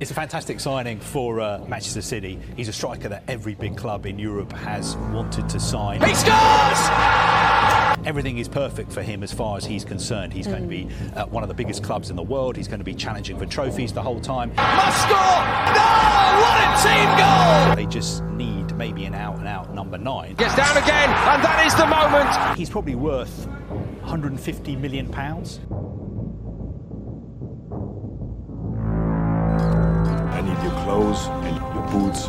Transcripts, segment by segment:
It's a fantastic signing for uh, Manchester City. He's a striker that every big club in Europe has wanted to sign. He scores! Everything is perfect for him as far as he's concerned. He's going to be at one of the biggest clubs in the world. He's going to be challenging for trophies the whole time. Must score! No! What a team goal! They just need maybe an out and out number nine. Gets down again, and that is the moment. He's probably worth 150 million pounds. Need clothes and your boots.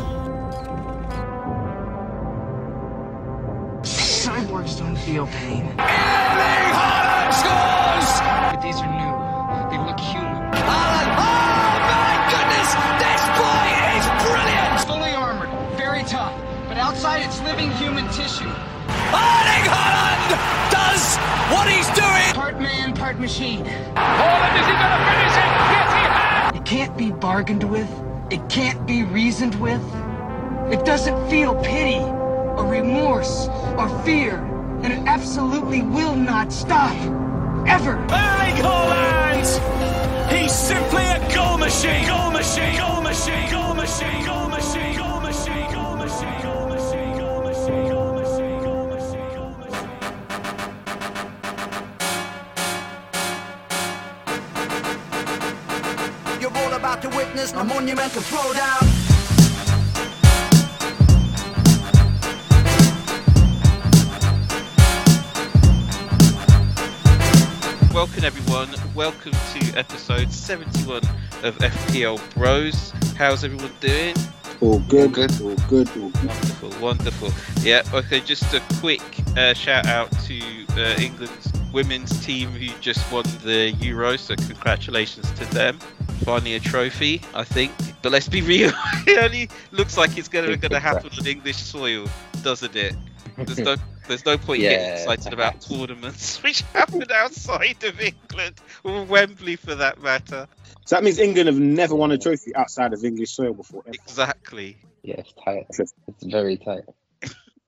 Cyborgs don't feel pain. Erling Haaland scores! But these are new. They look human. Haaland! Oh my goodness! This boy is brilliant! Fully armored, very tough. But outside it's living human tissue. Erling Haaland does what he's doing! Part man, part machine. Haaland, is he going to finish it? Yes, he has! It can't be bargained with. It can't be reasoned with. It doesn't feel pity or remorse or fear. And it absolutely will not stop. Ever. Erling Haaland! He's simply a goal machine! Goal machine! Goal machine! Goal to witness a monumental throwdown. Welcome everyone. Welcome to episode 71 of FPL Bros. How's everyone doing? All good, good, all good, all good. Wonderful, wonderful. Yeah. Okay. Just a quick uh, shout out to uh, England's women's team who just won the Euro. So congratulations to them. Finally a trophy, I think. But let's be real. it only looks like it's gonna gonna happen on English soil, doesn't it? There's no there's no point getting excited about tournaments which happen outside of England or Wembley for that matter. So that means England have never won a trophy outside of English soil before. Exactly. Yeah, it's tight. It's very tight.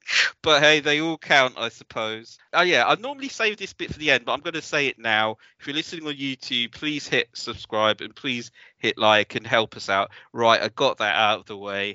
But hey, they all count, I suppose. Oh yeah, I normally save this bit for the end, but I'm going to say it now. If you're listening on YouTube, please hit subscribe and please hit like and help us out. Right, I got that out of the way.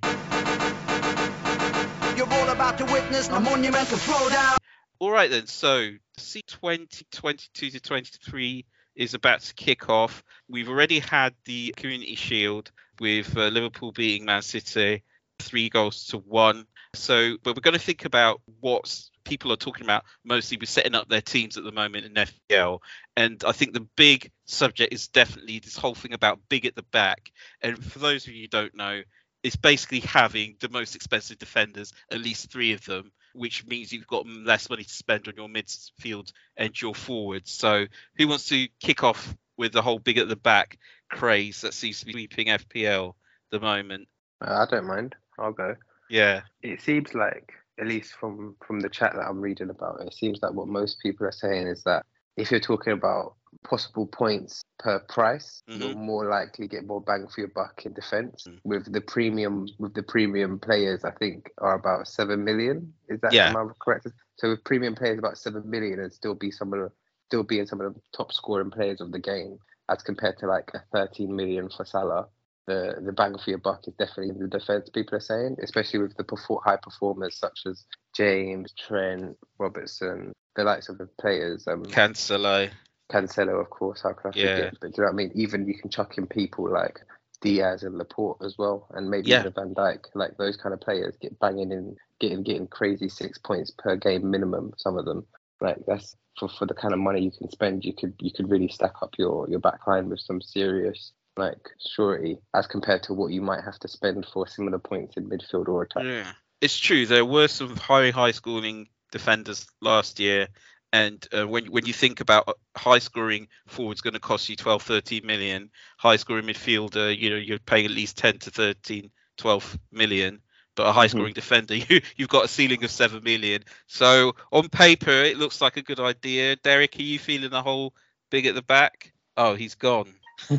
You're all about to witness a monumental throwdown. All right then. So C20 22 to 23 is about to kick off. We've already had the Community Shield with uh, Liverpool beating Man City three goals to one. So, but we're going to think about what people are talking about mostly with setting up their teams at the moment in FPL. And I think the big subject is definitely this whole thing about big at the back. And for those of you who don't know, it's basically having the most expensive defenders, at least three of them, which means you've got less money to spend on your midfield and your forwards. So, who wants to kick off with the whole big at the back craze that seems to be sweeping FPL at the moment? Uh, I don't mind. I'll go. Yeah, It seems like, at least from from the chat that I'm reading about, it seems like what most people are saying is that if you're talking about possible points per price, you'll more likely get more bang for your buck in defense. Mm. With the premium, with the premium players, I think are about seven million. Is that Yeah. am I correct? So with premium players about seven million, and still be some of the still being some of the top scoring players of the game, as compared to like a 13 million for Salah. The the bang for your buck is definitely in the defense. People are saying, especially with the high performers such as James, Trent, Robertson, the likes of the players. Um, Cancelo. Cancelo, of course. How can I Yeah. forget? But do you know what I mean? Even you can chuck in people like Diaz and Laporte as well, and maybe Yeah. even Van Dijk. Like those kind of players get banging in, getting getting crazy six points per game minimum. Some of them, like that's for, for the kind of money you can spend. You could you could really stack up your your back line with some serious like surety as compared to what you might have to spend for similar points in midfield or attack. Yeah, it's true. There were some high high scoring defenders last year, and uh, when when you think about high scoring forwards going to cost you 12, 13 million, high scoring midfielder, you know, you're paying at least 10 to 13, 12 million. But a high scoring defender, you, you've got a ceiling of 7 million. So on paper, it looks like a good idea. Derek, are you feeling the whole big at the back? Oh, he's gone.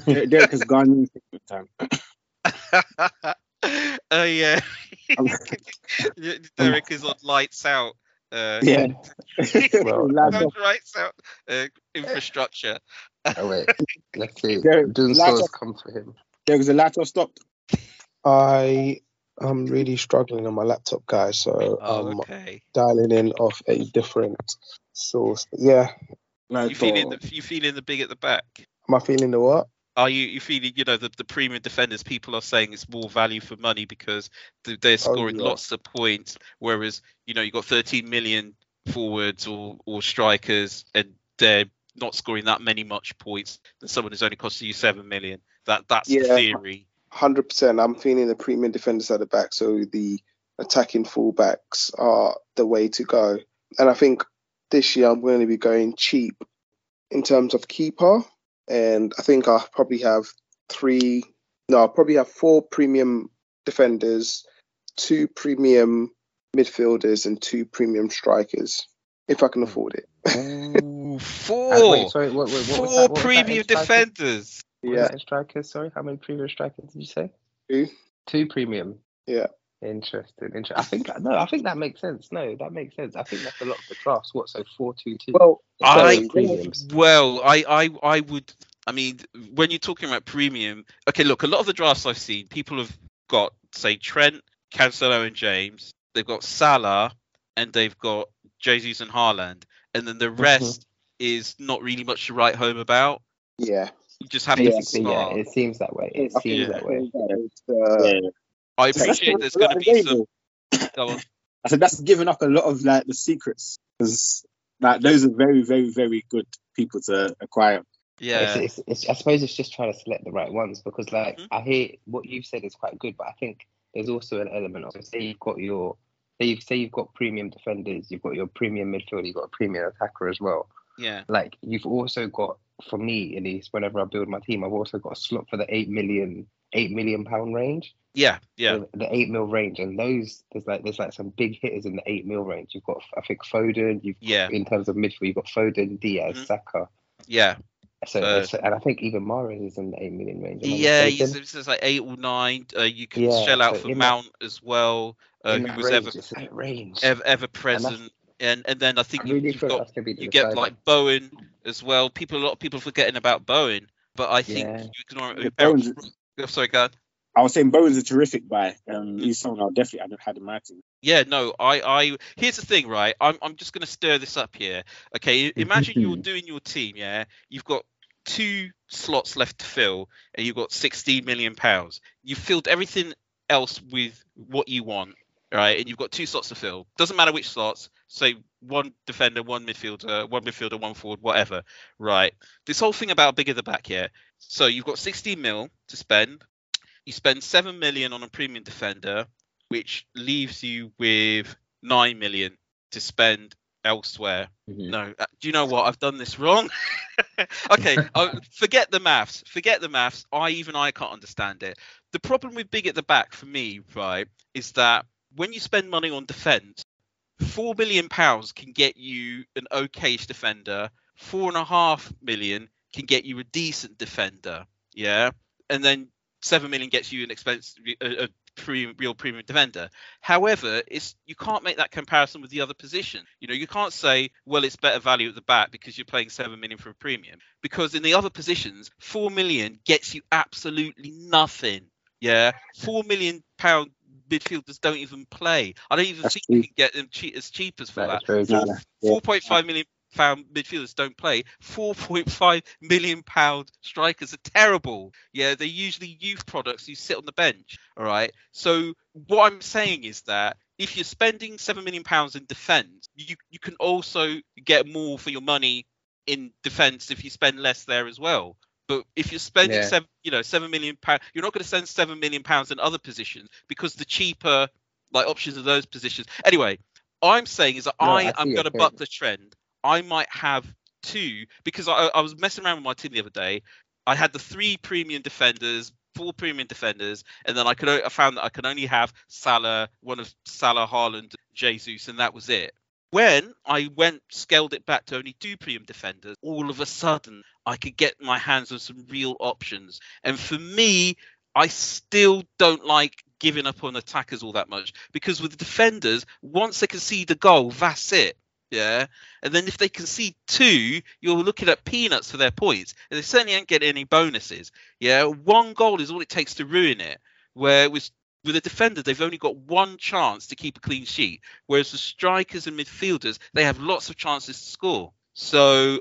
Derek has gone in time. Oh yeah. Derek is on lights out. Uh, Yeah. Well, Lads lights out uh, infrastructure. Oh wait, let's see. Derek, Doom lads Souls off. come for him. There was a laptop stopped. I am really struggling on my laptop, guys. So Oh, I'm okay. dialing in off a different source. Yeah. You feeling the you feeling the big at the back? Am I feeling the what? Are you you feeling you know the, the premium defenders? People are saying it's more value for money because they're oh, scoring yeah. lots of points, whereas you know you got 13 million forwards or or strikers, and they're not scoring that many much points than someone who's only costing you seven million. That that's the theory. Hundred percent. I'm feeling the premium defenders at the back, so the attacking fullbacks are the way to go. And I think this year I'm going to be going cheap in terms of keeper, and I think I'll probably have three. No, I'll probably have four premium defenders, two premium midfielders, and two premium strikers, if I can hmm. afford it. Ooh, And four, wait, sorry, what, wait, what four that? What was that premium defenders. Yeah. strikers? Sorry, how many premium strikers did you say? Two. Two premium. Yeah. Interesting. Interesting. I think no. I think that makes sense. No, that makes sense. I think that's a lot of the drafts. What? So four two two. Well, I premiums. well, I, I I would. I mean, when you're talking about premium, okay, look, a lot of the drafts I've seen, people have got say Trent, Cancelo, and James. They've got Salah, and they've got Jesus and Haaland, and then the rest is not really much to write home about. Yeah. You just have to Basically, yeah. It seems that way. It seems think- that way. Uh, yeah. I appreciate giving there's going to be some. Go on. I said that's giving up a lot of like the secrets because like those are very, very, very good people to acquire. Yeah. It's, it's, it's, I suppose it's just trying to select the right ones because, like, Mhm. I hear what you've said is quite good, but I think there's also an element of say you've got your say you've say you've got premium defenders, you've got your premium midfielder, you've got a premium attacker as well. Yeah. Like you've also got, for me at least, whenever I build my team, I've also got a slot for the eight million eight million pound range. Yeah. Yeah. the, the eight mil range, and those there's like there's like some big hitters in the eight mil range. You've got I think Foden. You've Yeah. in terms of midfield, you've got Foden, Diaz, Mhm. Saka. Yeah. So, Uh, so- and I think even Mahrez is in the eight million range. am Yeah, mistaken? he's, it's like eight or nine. Uh, you can Yeah, shell out so for in that- Mount as well, uh, who was range, ever range. ever, ever present. And and then I I think you, really you've got that's gonna be the you get decider. like Bowen as well. People a lot of people forgetting about Bowen, but I think Yeah. you ignore Yeah, it. Bowen's- Oh, sorry, God. I was saying Bowen's a terrific buy. Um, he's someone I'll definitely had, had in my team. Yeah, no, I, I. Here's the thing, right? I'm, I'm just gonna stir this up here. Okay, imagine you're doing your team. Yeah, you've got two slots left to fill, and you've got 16 million pounds. You've filled everything else with what you want, right? And you've got two slots to fill. Doesn't matter which slots. Say one defender, one midfielder, one midfielder, one forward, whatever. Right. This whole thing about bigger the back here. So you've got 16 mil to spend. You spend seven million on a premium defender, which leaves you with nine million to spend elsewhere. Mhm. No, uh, do you know what? I've done this wrong. okay, uh, forget the maths. Forget the maths. I even I can't understand it. The problem with big at the back for me, right, is that when you spend money on defence, four million pounds can get you an okayish defender. Four and a half million can get you a decent defender. Yeah, and then seven million gets you an expensive, a, a premium, real premium defender. However, it's you can't make that comparison with the other position. You know, you can't say, well, it's better value at the back because you're playing seven million for a premium. Because in the other positions, four million gets you absolutely nothing. Yeah, four million pound midfielders don't even play. I don't even That's think you can get them cheap as cheap as for That that. is very No, true. no, yeah. Four point five million pound midfielders don't play. Four point five million pound strikers are terrible. Yeah, they're usually youth products who sit on the bench. All right. So what I'm saying is that if you're spending seven million pounds in defence, you you can also get more for your money in defence if you spend less there as well. But if you're spending Yeah. seven, you know, seven million pounds, you're not going to spend seven million pounds in other positions because the cheaper like options of those positions. Anyway, I'm saying is that No, I I am going to buck the trend. I might have two because I, I was messing around with my team the other day. I had the three premium defenders, four premium defenders, and then I could I found that I could only have Salah, one of Salah, Haaland, Jesus, and that was it. When I went scaled it back to only two premium defenders, all of a sudden I could get my hands on some real options. And for me, I still don't like giving up on attackers all that much because with defenders, once they concede a goal, that's it. Yeah. And then if they concede two, you're looking at peanuts for their points. And they certainly ain't getting any bonuses. Yeah. One goal is all it takes to ruin it. Where with with a defender, they've only got one chance to keep a clean sheet. Whereas the strikers and midfielders, they have lots of chances to score. So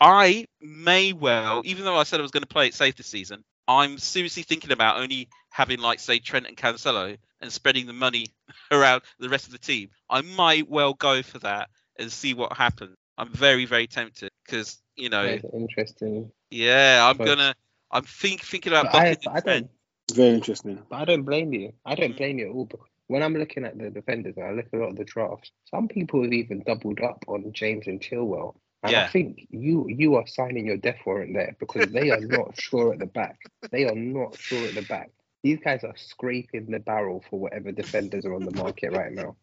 I may well, even though I said I was going to play it safe this season, I'm seriously thinking about only having like say Trent and Cancelo and spreading the money around the rest of the team. I might well go for that and see what happens. I'm very very tempted because you know That's interesting. yeah I'm gonna I'm think thinking about I, I don't. Very interesting. But I don't blame you. I don't blame you at all. Because when I'm looking at the defenders and I look at a lot of the drafts, some people have even doubled up on James and Chilwell. And I think you you are signing your death warrant there because they are not sure at the back. They are not sure at the back. These guys are scraping the barrel for whatever defenders are on the market right now.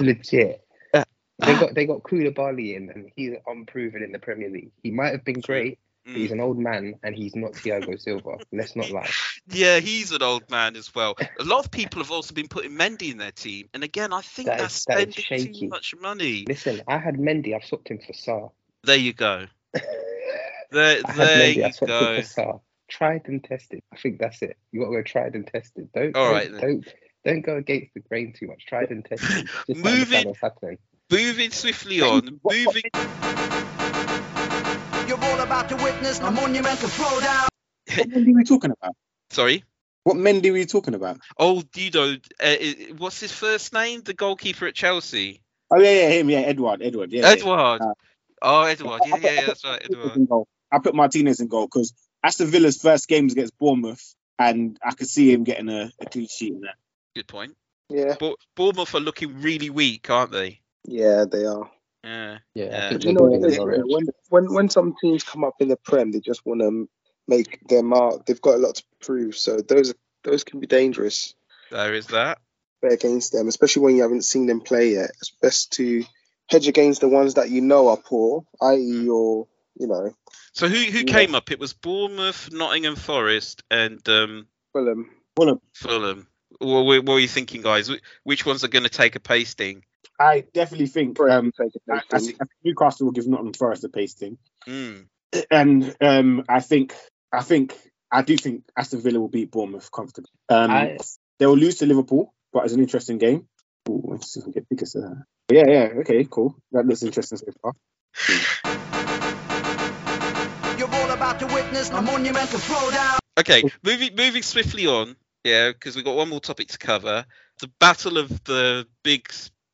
Legit. Uh, They got they got Koulibaly in and he's unproven in the Premier League. He might have been great, but he's Mm. an old man and he's not Thiago Silva. Let's not lie. Yeah, he's an old man as well. A lot of people have also been putting Mendy in their team, and again, I think That that's is- that spending too much money. Listen, I had Mendy, I've swapped him for Saar. There you go. There, there Mendy, you go. him for Saar. Tried and tested. I think that's it. You got to go tried and tested. Don't All don't, then. don't don't go against the grain too much. Tried and tested. Just Moving- understand what's happening. Moving swiftly on. Moving. You're all about to witness a monumental throwdown. What Mendy are we talking about? Sorry. What Mendy are we talking about? Oh, Dido. Uh, what's his first name? The goalkeeper at Chelsea. Oh yeah, yeah, him, yeah, Edward, Edward, yeah. yeah. Edward. Uh, Oh, Edward. I Yeah, yeah, I yeah, that's right, Edward. I put Martinez in goal because Aston Villa's first games against Bournemouth, and I could see him getting a, a clean sheet in that. Good point. Yeah, Bo- Bournemouth are looking really weak, aren't they? yeah, they are. Yeah. Yeah, Yeah. I think Do you know going what it in is? orange. When, when when some teams come up in the Prem, they just want to make their mark. They've got a lot to prove, so those those can be dangerous. There is that. play against them, especially when you haven't seen them play yet. It's best to hedge against the ones that you know are poor, i.e., your, you know, So who who Yeah. came up? It was Bournemouth, Nottingham Forest, and um, Fulham. Fulham. Fulham. What, what what are you thinking, guys? Which ones are going to take a pasting? I definitely think um, take a I, I I think Newcastle will give Nottingham Forest a pasting, Mm. and um, I think I think I do think Aston Villa will beat Bournemouth comfortably. Um, I- They will lose to Liverpool, but it's an interesting game. Ooh, let's see if we can get biggest. Uh, yeah, yeah, okay, cool. That looks interesting so far. You're all about to witness a monumental throwdown. Okay, moving moving swiftly on. Yeah, because we've got one more topic to cover. The battle of the big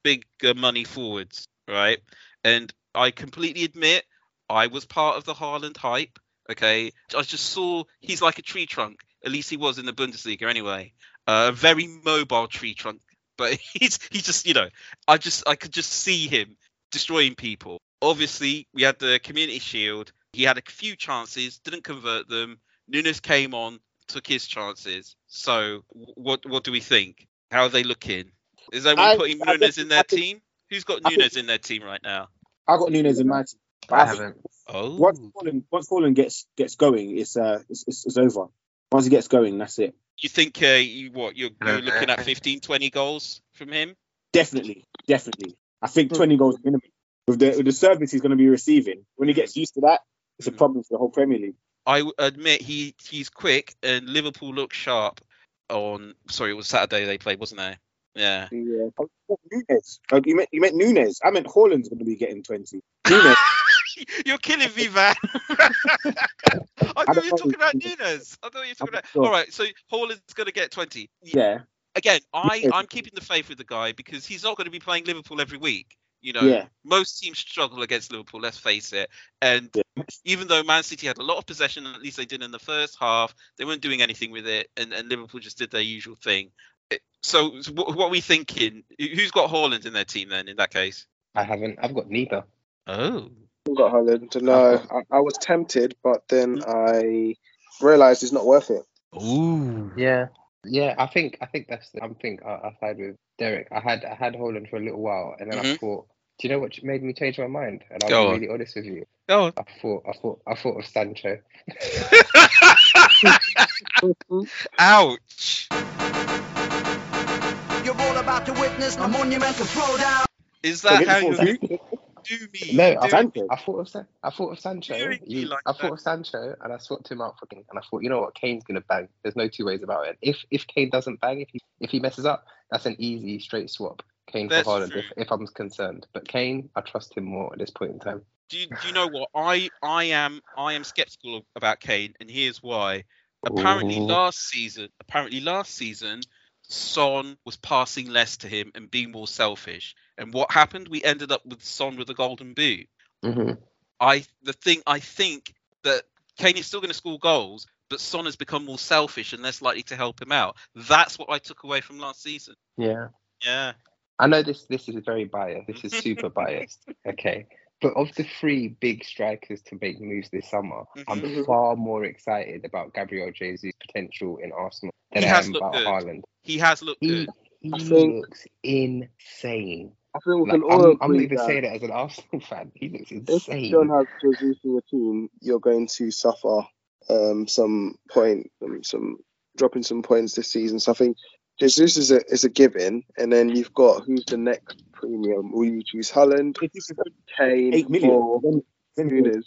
big uh, money forwards, right? And I completely admit I was part of the Haaland hype. Okay, I just saw he's like a tree trunk. At least he was in the Bundesliga anyway. A very mobile tree trunk, but he's he just you know I just I could just see him destroying people. Obviously, we had the Community Shield. He had a few chances, didn't convert them. Núñez came on, took his chances. So, what what do we think? How are they looking? Is everyone I- putting I Núñez think- in their think- team? Who's got I think- Núñez in their team right now? I got Núñez in my team. but I I haven't. Oh, Once Haaland, once Haaland gets gets going, it's uh, it's, it's, it's over. Once he gets going, that's it. you think uh, you what you're, you're looking at 15, 20 goals from him? Definitely, definitely. I think Hmm. 20 goals minimum with the with the service he's going to be receiving. When he gets used to that, it's a Hmm. problem for the whole Premier League. I admit he he's quick and Liverpool look sharp on. Sorry, it was Saturday they played, wasn't they? Yeah. Uh, oh, Núñez. Oh, you meant you meant Núñez. I meant Haaland's going to be getting 20. Núñez. You're killing me, man. I thought you were talking about Núñez. I thought you were talking about. All right, so Haaland's going to get 20. yeah, Again, I I'm keeping the faith with the guy because he's not going to be playing Liverpool every week. You know, yeah. most teams struggle against Liverpool. Let's face it. And Yeah. even though Man City had a lot of possession, at least they did in the first half, they weren't doing anything with it, and, and Liverpool just did their usual thing. It- So, so what, what are we thinking? Who's got Haaland in their team then? In that case. I haven't. I've got neither. Oh. I've got Haaland. No, I, I was tempted, but then I realised it's not worth it. Ooh. Yeah. Yeah, I think I think that's the, I think I, I side with Derek. I had I had Haaland for a little while, and then I Mhm. thought, do you know what made me change my mind? And I'll Go be on. really honest with you. Go on. I thought I thought I thought of Sancho. Ouch. You're all about to witness a monumental throwdown. Is that how you? you- do me. No, you I, do Sancho. me. I thought of San- I thought of Sancho. You- like I that. thought of Sancho, and I swapped him out for Kane. And I thought, you know what, Kane's gonna bang. There's no two ways about it. If if Kane doesn't bang, if he if he messes up, that's an easy straight swap. Kane That's for Haaland. If, if I'm concerned, but Kane, I trust him more at this point in time. Do you, do you know what I I am I am skeptical about Kane, and here's why. Apparently Ooh. last season, apparently last season, Son was passing less to him and being more selfish. And what happened? We ended up with Son with the golden boot. hmm I the thing I think that Kane is still going to score goals, but Son has become more selfish and less likely to help him out. That's what I took away from last season. Yeah. Yeah. I know this this is very biased. This is super biased. Okay. But of the three big strikers to make moves this summer, I'm Mhm. far more excited about Gabriel Jesus' potential in Arsenal than He I has am about good. Haaland. He has looked He good. he I think- looks insane. I think we Like, can all I'm, I'm even that saying it as an Arsenal fan. He looks insane. If you insane. don't have Jesus in your team, you're going to suffer um, some point, um, some dropping some points this season. So I think Jesus is a is a given, and then you've got who's the next premium? Will you choose Haaland, If you could put Kane, eight million, or then, then Núñez?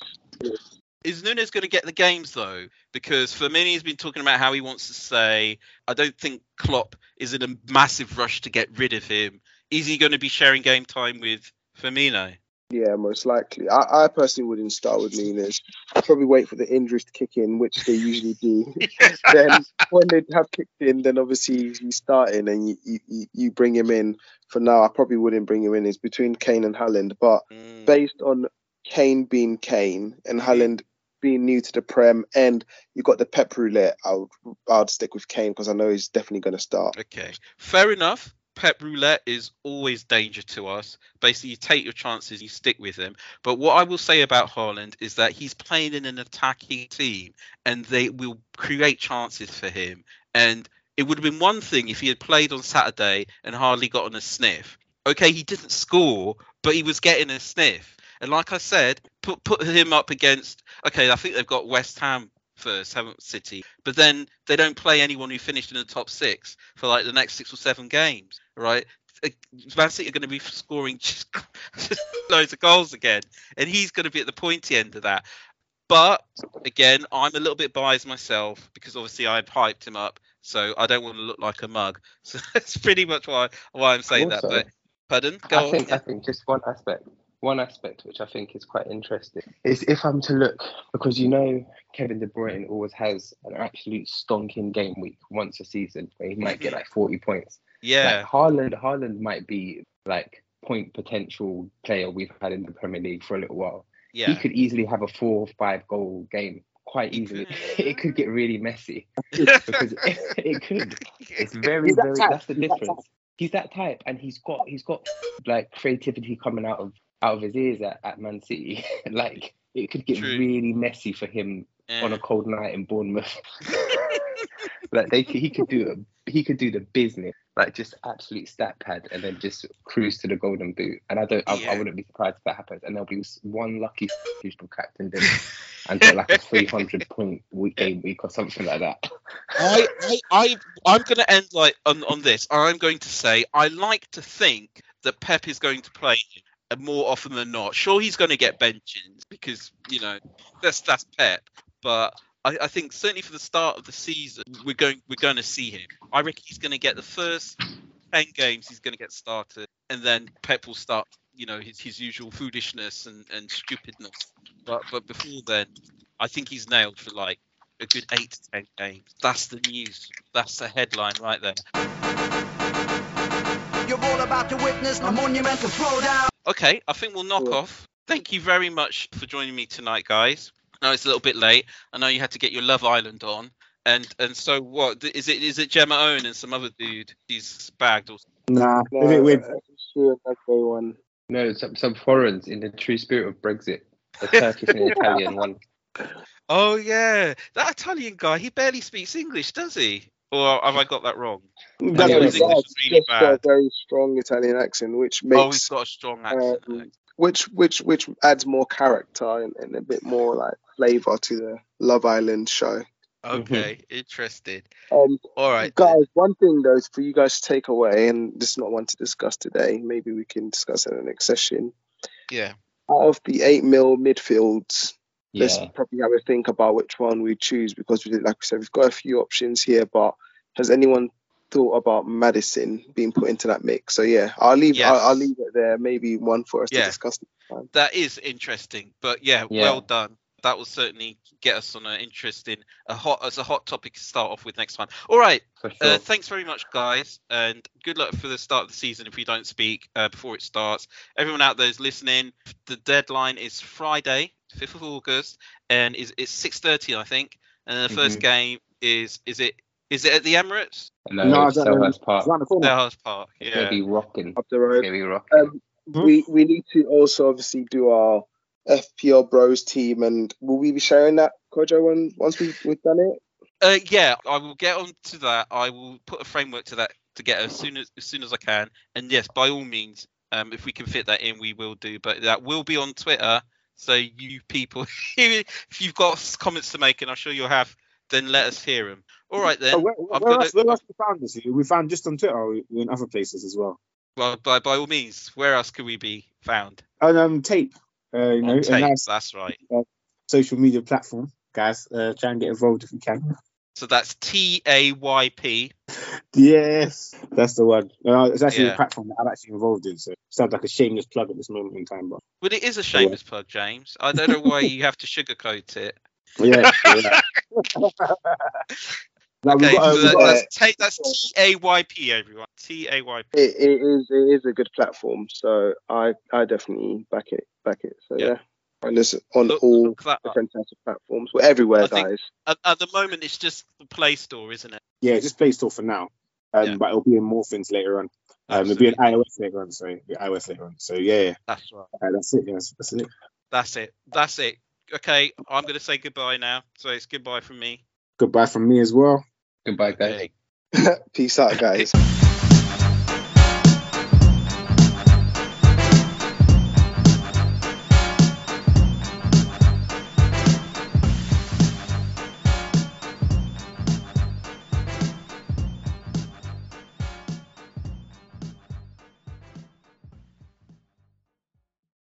Is Núñez going to get the games though? Because Firmino has been talking about how he wants to say, I don't think Klopp is in a massive rush to get rid of him. Is he going to be sharing game time with Firmino? Yeah, most likely. I, I personally wouldn't start with Núñez. I'd probably wait for the injuries to kick in, which they usually do. then when they have kicked in, then obviously he's starting and you, you, you- you bring him in. For now, I probably wouldn't bring him in. It's between Kane and Haaland. But Mm. based on Kane being Kane and Mhm. Haaland being new to the Prem, and you've got the Pep roulette, I would I would stick with Kane because I know he's definitely going to start. Okay, fair enough. Pep roulette is always danger to us. Basically, you take your chances, you stick with him. But what I will say about Haaland is that he's playing in an attacking team, and they will create chances for him. And it would have been one thing if he had played on Saturday and hardly gotten a sniff. Okay, he didn't score, but he was getting a sniff. And like I said, put put him up against. Okay, I think they've got West Ham first, haven't City? But then they don't play anyone who finished in the top six for like the next six or seven games, right? Man City are going to be scoring just loads of goals again, and he's going to be at the pointy end of that. But again, I'm a little bit biased myself because obviously I've hyped him up, so I don't want to look like a mug. So that's pretty much why why I'm saying that. But pardon, go I on. think I think just one aspect, one aspect which I think is quite interesting is if I'm to look because you know Kevin De Bruyne always has an absolute stonking game week once a season where he might get like 40 points. yeah, Like Haaland, Haaland might be like point potential player we've had in the Premier League for a little while. Yeah. He could easily have a four or five goal game quite easily. it could get really messy because it, it could. It's very that very. type. That's the He's that difference. He's that type, and he's got he's got like creativity coming out of out of his ears at, at Man City. like it could get True. really messy for him Yeah. on a cold night in Bournemouth. like they could, he could do a, he could do the business like just absolute stat pad and then just cruise to the golden boot. And I don't I, Yeah. I wouldn't be surprised if that happens. And there'll be one lucky who's still captained him and got like a 300 point week game week or something like that. I, I, I, I'm going to end like on, on this. I'm going to say I like to think that Pep is going to play him more often than not. Sure, he's going to get benches because you know that's that's Pep, but I, I think certainly for the start of the season we're going we're going to see him. I reckon he's going to get the first ten games. He's going to get started, and then Pep will start you know his, his usual foolishness and, and stupidness. But but before then, I think he's nailed for like a good eight to ten games. That's the news. That's the headline right there. You're all about to witness a monumental throwdown. Okay, I think we'll knock Cool. off. Thank you very much for joining me tonight, guys. I know it's a little bit late. I know you had to get your Love Island on. And and so what is it? Is it Gemma Owen and some other dude? He's bagged or Nah, No, with, with, sure, that's the one. No, some some foreigners in the true spirit of Brexit. The Turkish and Italian one. Oh yeah, that Italian guy. He barely speaks English, does he? Or have I got that wrong? that's Yeah, what his it English was. is really Just got a very strong Italian accent, which makes. Oh, he's makes got a strong accent. um, which which which adds more character and, and a bit more like flavour to the Love Island show. okay, interested. Um, All right. then. guys, one thing though for you guys to take away, and this is not one to discuss today. Maybe we can discuss it in the next session. Yeah. out of the eight mil midfields, let's probably have a think about which one we choose because we did, like we said, we've got a few options here. But has anyone thought about Maddison being put into that mix? So yeah, I'll leave. Yes. I'll, I'll leave it there. Maybe one for us Yeah. to discuss. That is interesting, but yeah, Yeah. well done. That will certainly get us on an interesting, a hot as a hot topic to start off with next time. All right, sure. uh, thanks very much, guys, and good luck for the start of the season. If we don't speak uh, before it starts, everyone out there is listening. The deadline is Friday, fifth of August, and is it's six thirty, I think. And the 1st game is is it is it at the Emirates? no, No, it's don't know. Selhurst Park. It's the corner. Selhurst Park. It's gonna Yeah. be rocking. Up the road. gonna be rocking. Um, we we need to also obviously do our FPL Bros team, and will we be sharing that Kojo when once we we've done it? Uh, yeah, I will get on to that. I will put a framework to that to get as soon as as soon as I can. And yes, by all means, um, if we can fit that in, we will do. But that will be on Twitter. So you people, if you've got comments to make, and I'm sure you'll have, then let us hear them. All right then. Oh, where, where, else, where else we found this? We found just on Twitter or we're in other places as well. Well, by by all means, where else could we be found? And um, tape. Uh, you know, On tape. nice That's right. social media platform, guys. Uh, try and get involved if you can. So that's T A Y P. Yes, that's the one. No, it's actually Yeah. a platform that I'm actually involved in, so it sounds like a shameless plug at this moment in time, but Well, it is a shameless plug, James. I don't know why you have to sugarcoat it. yeah. yeah. No, Okay, got, uh, so that- got, uh, that's, ta- that's T A Y P, everyone. T A Y P. It, it is it is a good platform, so I I definitely back it back it. So Yeah. yeah, and this on Look, all look that different types of platforms. We're everywhere, I think- guys. At, at the moment, it's just the Play Store, isn't it? yeah, just Play Store for now, um, Yeah. but it'll be in more things later on. Um, it'll be in iOS later on, so yeah, iOS later on. So yeah, yeah. That's right. Uh, that's it. Yes, that's it. That's it. That's it. Okay, I'm going to say goodbye now. So it's goodbye from me. Goodbye from me as well. Goodbye, guys. Okay. Peace out, guys.